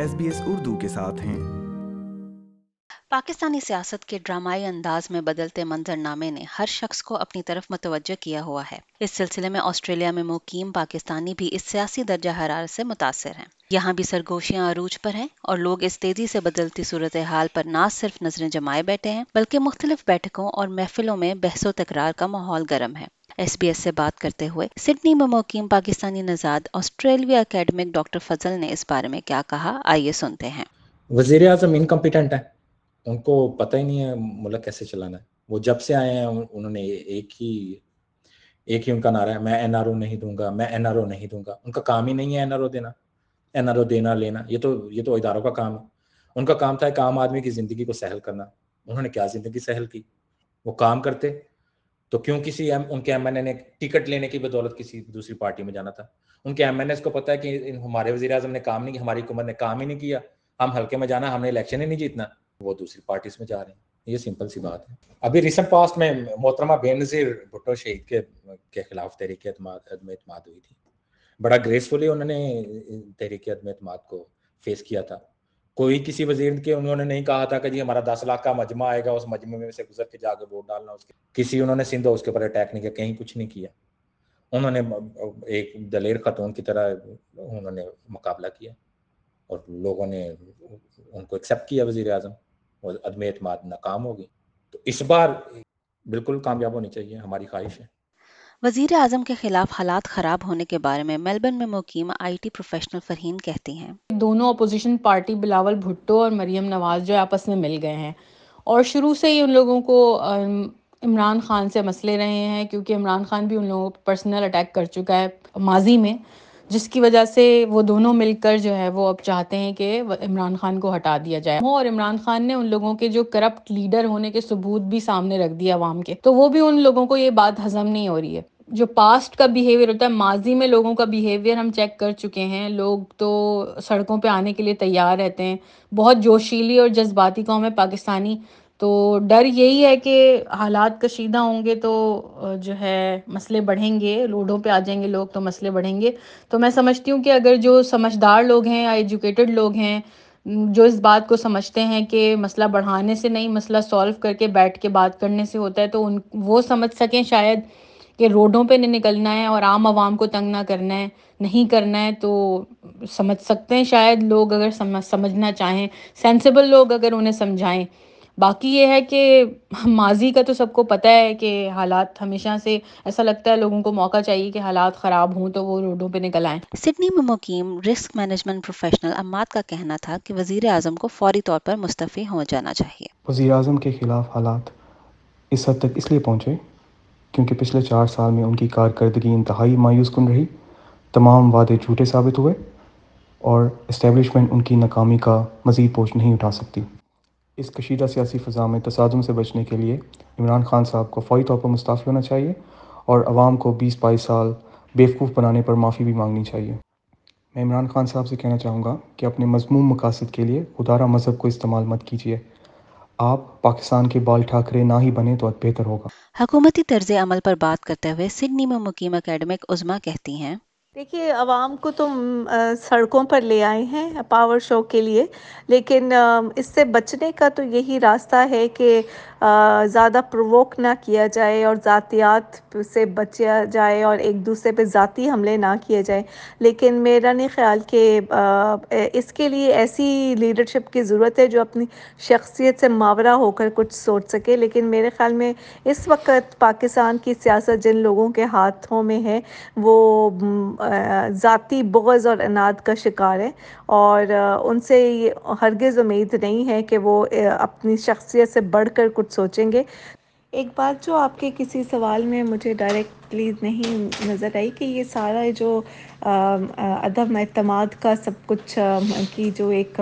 S B S Urdu کے ساتھ ہیں۔ پاکستانی سیاست کے ڈرامائی انداز میں بدلتے منظر نامے نے ہر شخص کو اپنی طرف متوجہ کیا ہوا ہے۔ اس سلسلے میں آسٹریلیا میں مقیم پاکستانی بھی اس سیاسی درجہ حرارت سے متاثر ہیں۔ یہاں بھی سرگوشیاں عروج پر ہیں اور لوگ اس تیزی سے بدلتی صورتحال پر نہ صرف نظریں جمائے بیٹھے ہیں، بلکہ مختلف بیٹھکوں اور محفلوں میں بحث و تکرار کا ماحول گرم ہے۔ ایس بی ایس سے بات کرتے ہوئے سڈنی میں مقیم پاکستانی نژاد آسٹریلوی اکیڈمک ڈاکٹر فضل نے اس بارے میں کیا کہا؟ آئیے سنتے ہیں۔ وزیر اعظم انکمپیٹنٹ ہے ان کو پتہ ہی نہیں ہے ملک کیسے چلانا ہے۔ وہ جب سے آئے ہیں انہوں نے ایک ہی ایک ہی ان کا نعرہ ہے، میں این آر او نہیں دوں گا، میں این آر او نہیں دوں گا۔ ان کا کام ہی نہیں ہے این آر او دینا۔ این آر او دینا، لینا۔ یہ تو یہ تو اداروں کا کام ہے۔ ان کا کام تھا ایک عام آدمی کی زندگی کو سہل کرنا۔ انہوں نے کیا زندگی سہل کی؟ وہ کام کرتے۔ تو کیوں کسی ان کے ایم این اے نے ٹکٹ لینے کی بدولت کسی دوسری پارٹی میں جانا تھا؟ ان کے ایم این ایس کو پتا ہے کہ ہمارے وزیر اعظم نے کام نہیں کیا، ہماری حکومت نے کام ہی نہیں کیا۔ ہم ہلکے میں جانا، ہم نے الیکشن ہی نہیں جیتنا۔ وہ دوسری پارٹیز میں جا رہے ہیں۔ یہ سمپل سی بات ہے۔ ابھی ریسنٹ پاسٹ میں محترمہ بے نظیر بھٹو شہید کے کے خلاف تحریک اعتماد عدم اعتماد ہوئی تھی۔ بڑا گریسفلی انہوں نے تحریک عدم اعتماد کو فیس کیا تھا۔ کوئی کسی وزیر کے انہوں نے نہیں کہا تھا کہ جی ہمارا دس لاکھ کا مجمع آئے گا، اس مجمع میں سے گزر کے جا کے ووٹ ڈالنا، اس کے کسی انہوں نے سندھ اس کے اوپر اٹیک نہیں کیا، کہیں کچھ نہیں کیا۔ انہوں نے ایک دلیر خاتون کی طرح انہوں نے مقابلہ کیا اور لوگوں نے ان کو ایکسیپٹ کیا وزیر اعظم اور عدم اعتماد ناکام ہوگی تو اس بار بالکل کامیاب ہونی چاہیے، ہماری خواہش ہے۔ وزیر اعظم کے خلاف حالات خراب ہونے کے بارے میں میلبرن میں مقیم آئی ٹی پروفیشنل فرحین کہتی ہیں۔ دونوں اپوزیشن پارٹی بلاول بھٹو اور مریم نواز جو آپس میں مل گئے ہیں۔ اور شروع سے ہی ان لوگوں کو عمران خان سے مسئلے رہے ہیں کیونکہ عمران خان بھی ان لوگوں کو پرسنل اٹیک کر چکا ہے ماضی میں۔ جس کی وجہ سے وہ دونوں مل کر جو ہے وہ اب چاہتے ہیں کہ عمران خان کو ہٹا دیا جائے۔ اور عمران خان نے ان لوگوں کے جو کرپٹ لیڈر ہونے کے ثبوت بھی سامنے رکھ دیا عوام کے۔ تو وہ بھی ان لوگوں کو یہ بات ہضم نہیں ہو رہی ہے۔ جو پاسٹ کا بیہیویئر ہوتا ہے، ماضی میں لوگوں کا بیہیویئر ہم چیک کر چکے ہیں۔ لوگ تو سڑکوں پہ آنے کے لیے تیار رہتے ہیں۔ بہت جوشیلی اور جذباتی قوم ہے پاکستانی۔ تو ڈر یہی ہے کہ حالات کشیدہ ہوں گے تو جو ہے مسئلے بڑھیں گے روڈوں پہ آ جائیں گے لوگ تو مسئلے بڑھیں گے۔ تو میں سمجھتی ہوں کہ اگر جو سمجھدار لوگ ہیں یا ایجوکیٹڈ لوگ ہیں جو اس بات کو سمجھتے ہیں کہ مسئلہ بڑھانے سے نہیں، مسئلہ سولو کر کے بیٹھ کے بات کرنے سے ہوتا ہے، تو ان، وہ سمجھ سکیں شاید کہ روڈوں پہ نہیں نکلنا ہے اور عام عوام کو تنگ نہ کرنا ہے، نہیں کرنا ہے۔ تو سمجھ سکتے ہیں شاید لوگ اگر سمجھنا چاہیں سینسیبل لوگ اگر انہیں سمجھائیں۔ باقی یہ ہے کہ ماضی کا تو سب کو پتہ ہے کہ حالات ہمیشہ سے ایسا لگتا ہے لوگوں کو موقع چاہیے کہ حالات خراب ہوں تو وہ روڈوں پہ نکل آئیں۔ سڈنی میں مقیم رسک مینجمنٹ پروفیشنل اماد کا کہنا تھا کہ وزیر اعظم کو فوری طور پر مستعفی ہو جانا چاہیے۔ وزیر اعظم کے خلاف حالات اس حد تک اس لیے پہنچے کیونکہ پچھلے چار سال میں ان کی کارکردگی انتہائی مایوس کن رہی تمام وعدے جھوٹے ثابت ہوئے اور اسٹیبلشمنٹ ان کی ناکامی کا مزید پوچھ نہیں اٹھا سکتی۔ اس کشیدہ سیاسی فضا میں تصادم سے بچنے کے لیے عمران خان صاحب کو فوری طور پر مستعفی ہونا چاہیے اور عوام کو بیس بائیس سال بیوقوف بنانے پر معافی بھی مانگنی چاہیے۔ میں عمران خان صاحب سے کہنا چاہوں گا کہ اپنے مضمون مقاصد کے لیے خدارہ مذہب کو استعمال مت کیجیے۔ آپ پاکستان کے بال ٹھاکرے نہ ہی بنے تو بہتر ہوگا۔ حکومتی طرز عمل پر بات کرتے ہوئے سڈنی میں مقیم اکیڈمک عظما کہتی ہیں۔ دیکھیے، عوام کو تو سڑکوں پر لے آئے ہیں پاور شو کے لیے، لیکن اس سے بچنے کا تو یہی راستہ ہے کہ زیادہ پرووک نہ کیا جائے اور ذاتیات سے بچا جائے اور ایک دوسرے پہ ذاتی حملے نہ کیے جائیں۔ لیکن میرا نہیں خیال کہ اس کے لیے ایسی لیڈرشپ کی ضرورت ہے جو اپنی شخصیت سے ماورہ ہو کر کچھ سوچ سکے۔ لیکن میرے خیال میں اس وقت پاکستان کی سیاست جن لوگوں کے ہاتھوں میں ہے، وہ ذاتی بغض اور اناد کا شکار ہے۔ اور ان سے ہرگز امید نہیں ہے کہ وہ اپنی شخصیت سے بڑھ کر کچھ سوچیں گے۔ ایک بات جو آپ کے کسی سوال میں مجھے ڈائریکٹلی نہیں نظر آئی کہ یہ سارا جو عدم اعتماد کا سب کچھ کی جو ایک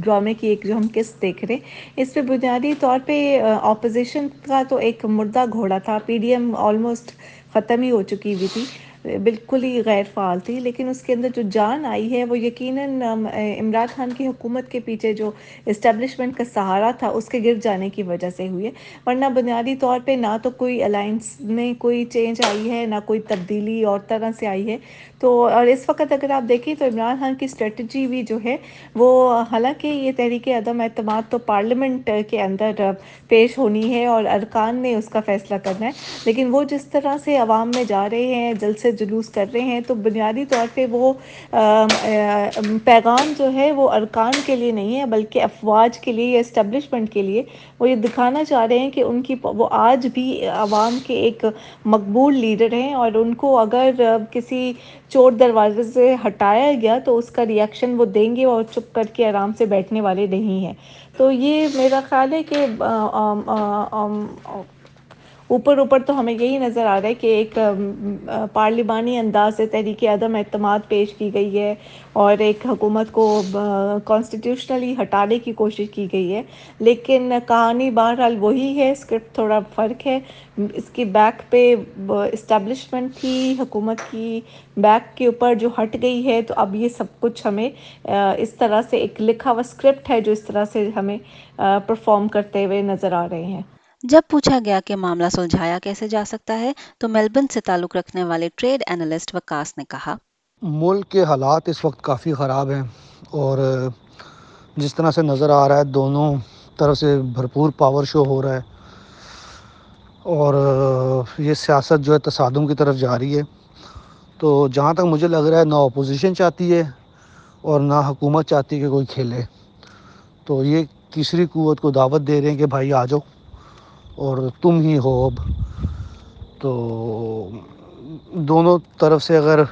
ڈرامے کی ایک جو ہم قسط دیکھ رہے اس پہ بنیادی طور پہ اپوزیشن کا تو ایک مردہ گھوڑا تھا پی ڈی ایم آلموسٹ ختم ہی ہو چکی ہوئی تھی۔ بالکل ہی غیر فعال تھی لیکن اس کے اندر جو جان آئی ہے، وہ یقیناً عمران خان کی حکومت کے پیچھے جو اسٹیبلشمنٹ کا سہارا تھا، اس کے گر جانے کی وجہ سے ہوئی ہے۔ ورنہ بنیادی طور پہ نہ تو کوئی الائنس میں کوئی چینج آئی ہے، نہ کوئی تبدیلی اور طرح سے آئی ہے۔ تو، اور اس وقت اگر آپ دیکھیں تو عمران خان کی اسٹریٹجی بھی جو ہے، وہ حالانکہ یہ تحریک عدم اعتماد تو پارلیمنٹ کے اندر پیش ہونی ہے اور ارکان نے اس کا فیصلہ کرنا ہے، لیکن وہ جس طرح سے عوام میں جا رہے ہیں جلد سے جلوس کر رہے ہیں، تو بنیادی طور پہ وہ پیغام جو ہے وہ ارکان کے لیے نہیں ہے، بلکہ افواج کے لیے یا اسٹیبلشمنٹ کے لیے وہ یہ دکھانا چاہ رہے ہیں کہ ان کی، وہ آج بھی عوام کے ایک مقبول لیڈر ہیں اور ان کو اگر کسی چور دروازے سے ہٹایا گیا تو اس کا ریئیکشن وہ دیں گے اور چپ کر کے آرام سے بیٹھنے والے نہیں ہیں۔ تو یہ میرا خیال ہے کہ اوپر اوپر تو ہمیں یہی نظر آ رہا ہے کہ ایک پارلیمانی انداز سے تحریک عدم اعتماد پیش کی گئی ہے اور ایک حکومت کو کانسٹیٹیوشنلی ہٹانے کی کوشش کی گئی ہے۔ لیکن کہانی بہرحال وہی ہے اسکرپٹ تھوڑا فرق ہے۔ اس کی بیک پہ اسٹیبلشمنٹ تھی، حکومت کی بیک کے اوپر جو ہٹ گئی ہے، تو اب یہ سب کچھ ہمیں اس طرح سے ایک لکھا ہوا اسکرپٹ ہے جو اس طرح سے ہمیں پرفارم کرتے ہوئے نظر آ رہے ہیں۔ جب پوچھا گیا کہ معاملہ سلجھایا کیسے جا سکتا ہے، تو میلبن سے تعلق رکھنے والے ٹریڈ اینالسٹ وکاس نے کہا، ملک کے حالات اس وقت کافی خراب ہیں اور جس طرح سے نظر آ رہا ہے، دونوں طرف سے بھرپور پاور شو ہو رہا ہے۔ اور یہ سیاست جو ہے تصادم کی طرف جا رہی ہے۔ تو جہاں تک مجھے لگ رہا ہے، نہ اپوزیشن چاہتی ہے اور نہ حکومت چاہتی ہے کہ کوئی کھیلے۔ تو یہ تیسری قوت کو دعوت دے رہے ہیں کہ بھائی آ جاؤ۔ اور تم ہی ہو اب۔ تو دونوں طرف سے اگر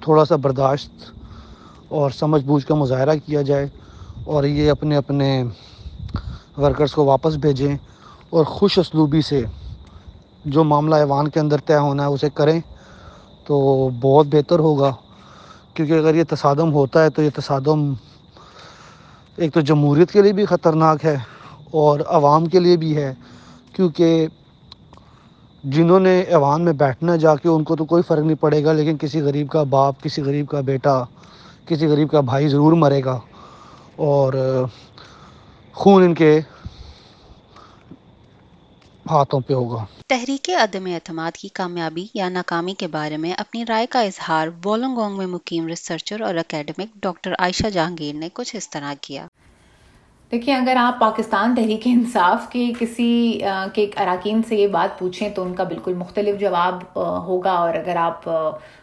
تھوڑا سا برداشت اور سمجھ بوجھ کا مظاہرہ کیا جائے اور یہ اپنے اپنے ورکرز کو واپس بھیجیں اور خوش اسلوبی سے جو معاملہ ایوان کے اندر طے ہونا ہے اسے کریں، تو بہت بہتر ہوگا۔ کیونکہ اگر یہ تصادم ہوتا ہے تو یہ تصادم ایک تو جمہوریت کے لیے بھی خطرناک ہے اور عوام کے لیے بھی ہے۔ کیونکہ جنہوں نے ایوان میں بیٹھنا جا کے ان کو تو کوئی فرق نہیں پڑے گا، لیکن کسی غریب کا باپ، کسی غریب کا بیٹا، کسی غریب کا بھائی ضرور مرے گا۔ اور خون ان کے ہاتھوں پہ ہوگا۔ تحریک عدم اعتماد کی کامیابی یا ناکامی کے بارے میں اپنی رائے کا اظہار وولنگونگ میں مقیم ریسرچر اور اکیڈمک ڈاکٹر عائشہ جہانگیر نے کچھ اس طرح کیا۔ دیکھیں، اگر آپ پاکستان تحریک انصاف کے کسی کے اراکین سے یہ بات پوچھیں تو ان کا بالکل مختلف جواب ہوگا۔ اور اگر آپ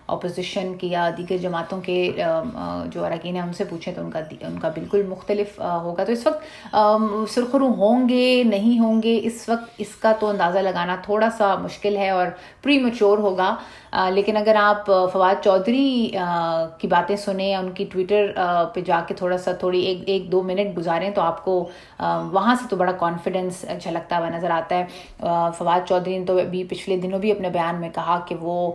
اپوزیشن کی یا دیگر جماعتوں کے جو اراکین ہیں ان سے پوچھیں تو ان کا ان کا بالکل مختلف ہوگا۔ تو اس وقت سرخرو ہوں گے، نہیں ہوں گے، اس وقت اس کا تو اندازہ لگانا تھوڑا سا مشکل ہے اور پری میچور ہوگا لیکن اگر آپ فواد چودھری کی باتیں سنیں یا ان کی ٹویٹر پہ جا کے تھوڑا سا، تھوڑی ایک ایک دو منٹ گزاریں تو آپ کو وہاں سے تو بڑا کانفیڈنس جھلکتا ہوا نظر آتا ہے۔ فواد چودھری نے تو ابھی پچھلے دنوں بھی اپنے بیان میں کہا کہ وہ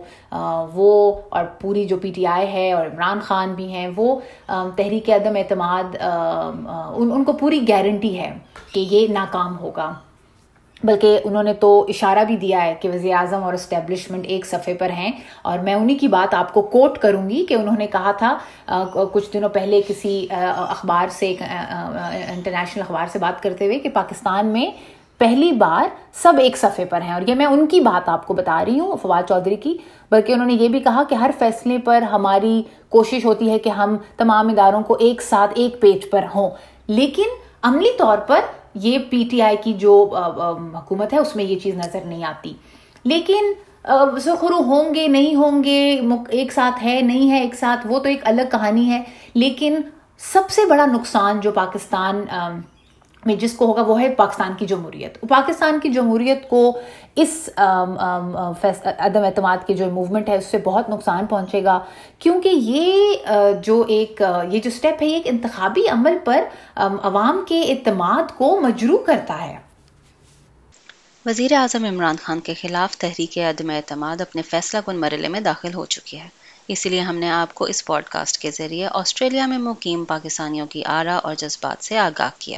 وہ اور پوری جو پی ٹی آئی ہے اور عمران خان بھی ہیں، وہ تحریک عدم اعتماد ان ان کو پوری گارنٹی ہے کہ یہ ناکام ہوگا۔ بلکہ انہوں نے تو اشارہ بھی دیا ہے کہ وزیر اعظم اور اسٹیبلشمنٹ ایک صفحے پر ہیں اور میں انہی کی بات آپ کو کوٹ کروں گی کہ انہوں نے کہا تھا کچھ دنوں پہلے کسی اخبار سے انٹرنیشنل اخبار سے بات کرتے ہوئے کہ پاکستان میں پہلی بار سب ایک صفحے پر ہیں اور یہ میں ان کی بات آپ کو بتا رہی ہوں، فواد چودھری کی، بلکہ انہوں نے یہ بھی کہا کہ ہر فیصلے پر ہماری کوشش ہوتی ہے کہ ہم تمام اداروں کو ایک ساتھ ایک پیج پر ہوں۔ لیکن عملی طور پر یہ پی ٹی آئی کی جو حکومت ہے، اس میں یہ چیز نظر نہیں آتی۔ لیکن سخرو ہوں گے، نہیں ہوں گے ایک ساتھ ہے، نہیں ہے ایک ساتھ، وہ تو ایک الگ کہانی ہے۔ لیکن سب سے بڑا نقصان جو پاکستان میں جس کو ہوگا وہ ہے پاکستان کی جمہوریت۔ پاکستان کی جمہوریت کو اس عدم اعتماد کی جو موومنٹ ہے، اس سے بہت نقصان پہنچے گا۔ کیونکہ یہ جو ایک یہ جو سٹیپ ہے، یہ ایک انتخابی عمل پر عوام کے اعتماد کو مجروع کرتا ہے۔ وزیر اعظم عمران خان کے خلاف تحریک عدم اعتماد اپنے فیصلہ کن مرحلے میں داخل ہو چکی ہے۔ اسی لیے ہم نے آپ کو اس پوڈ کاسٹ کے ذریعے آسٹریلیا میں مقیم پاکستانیوں کی آرا اور جذبات سے آگاہ کیا۔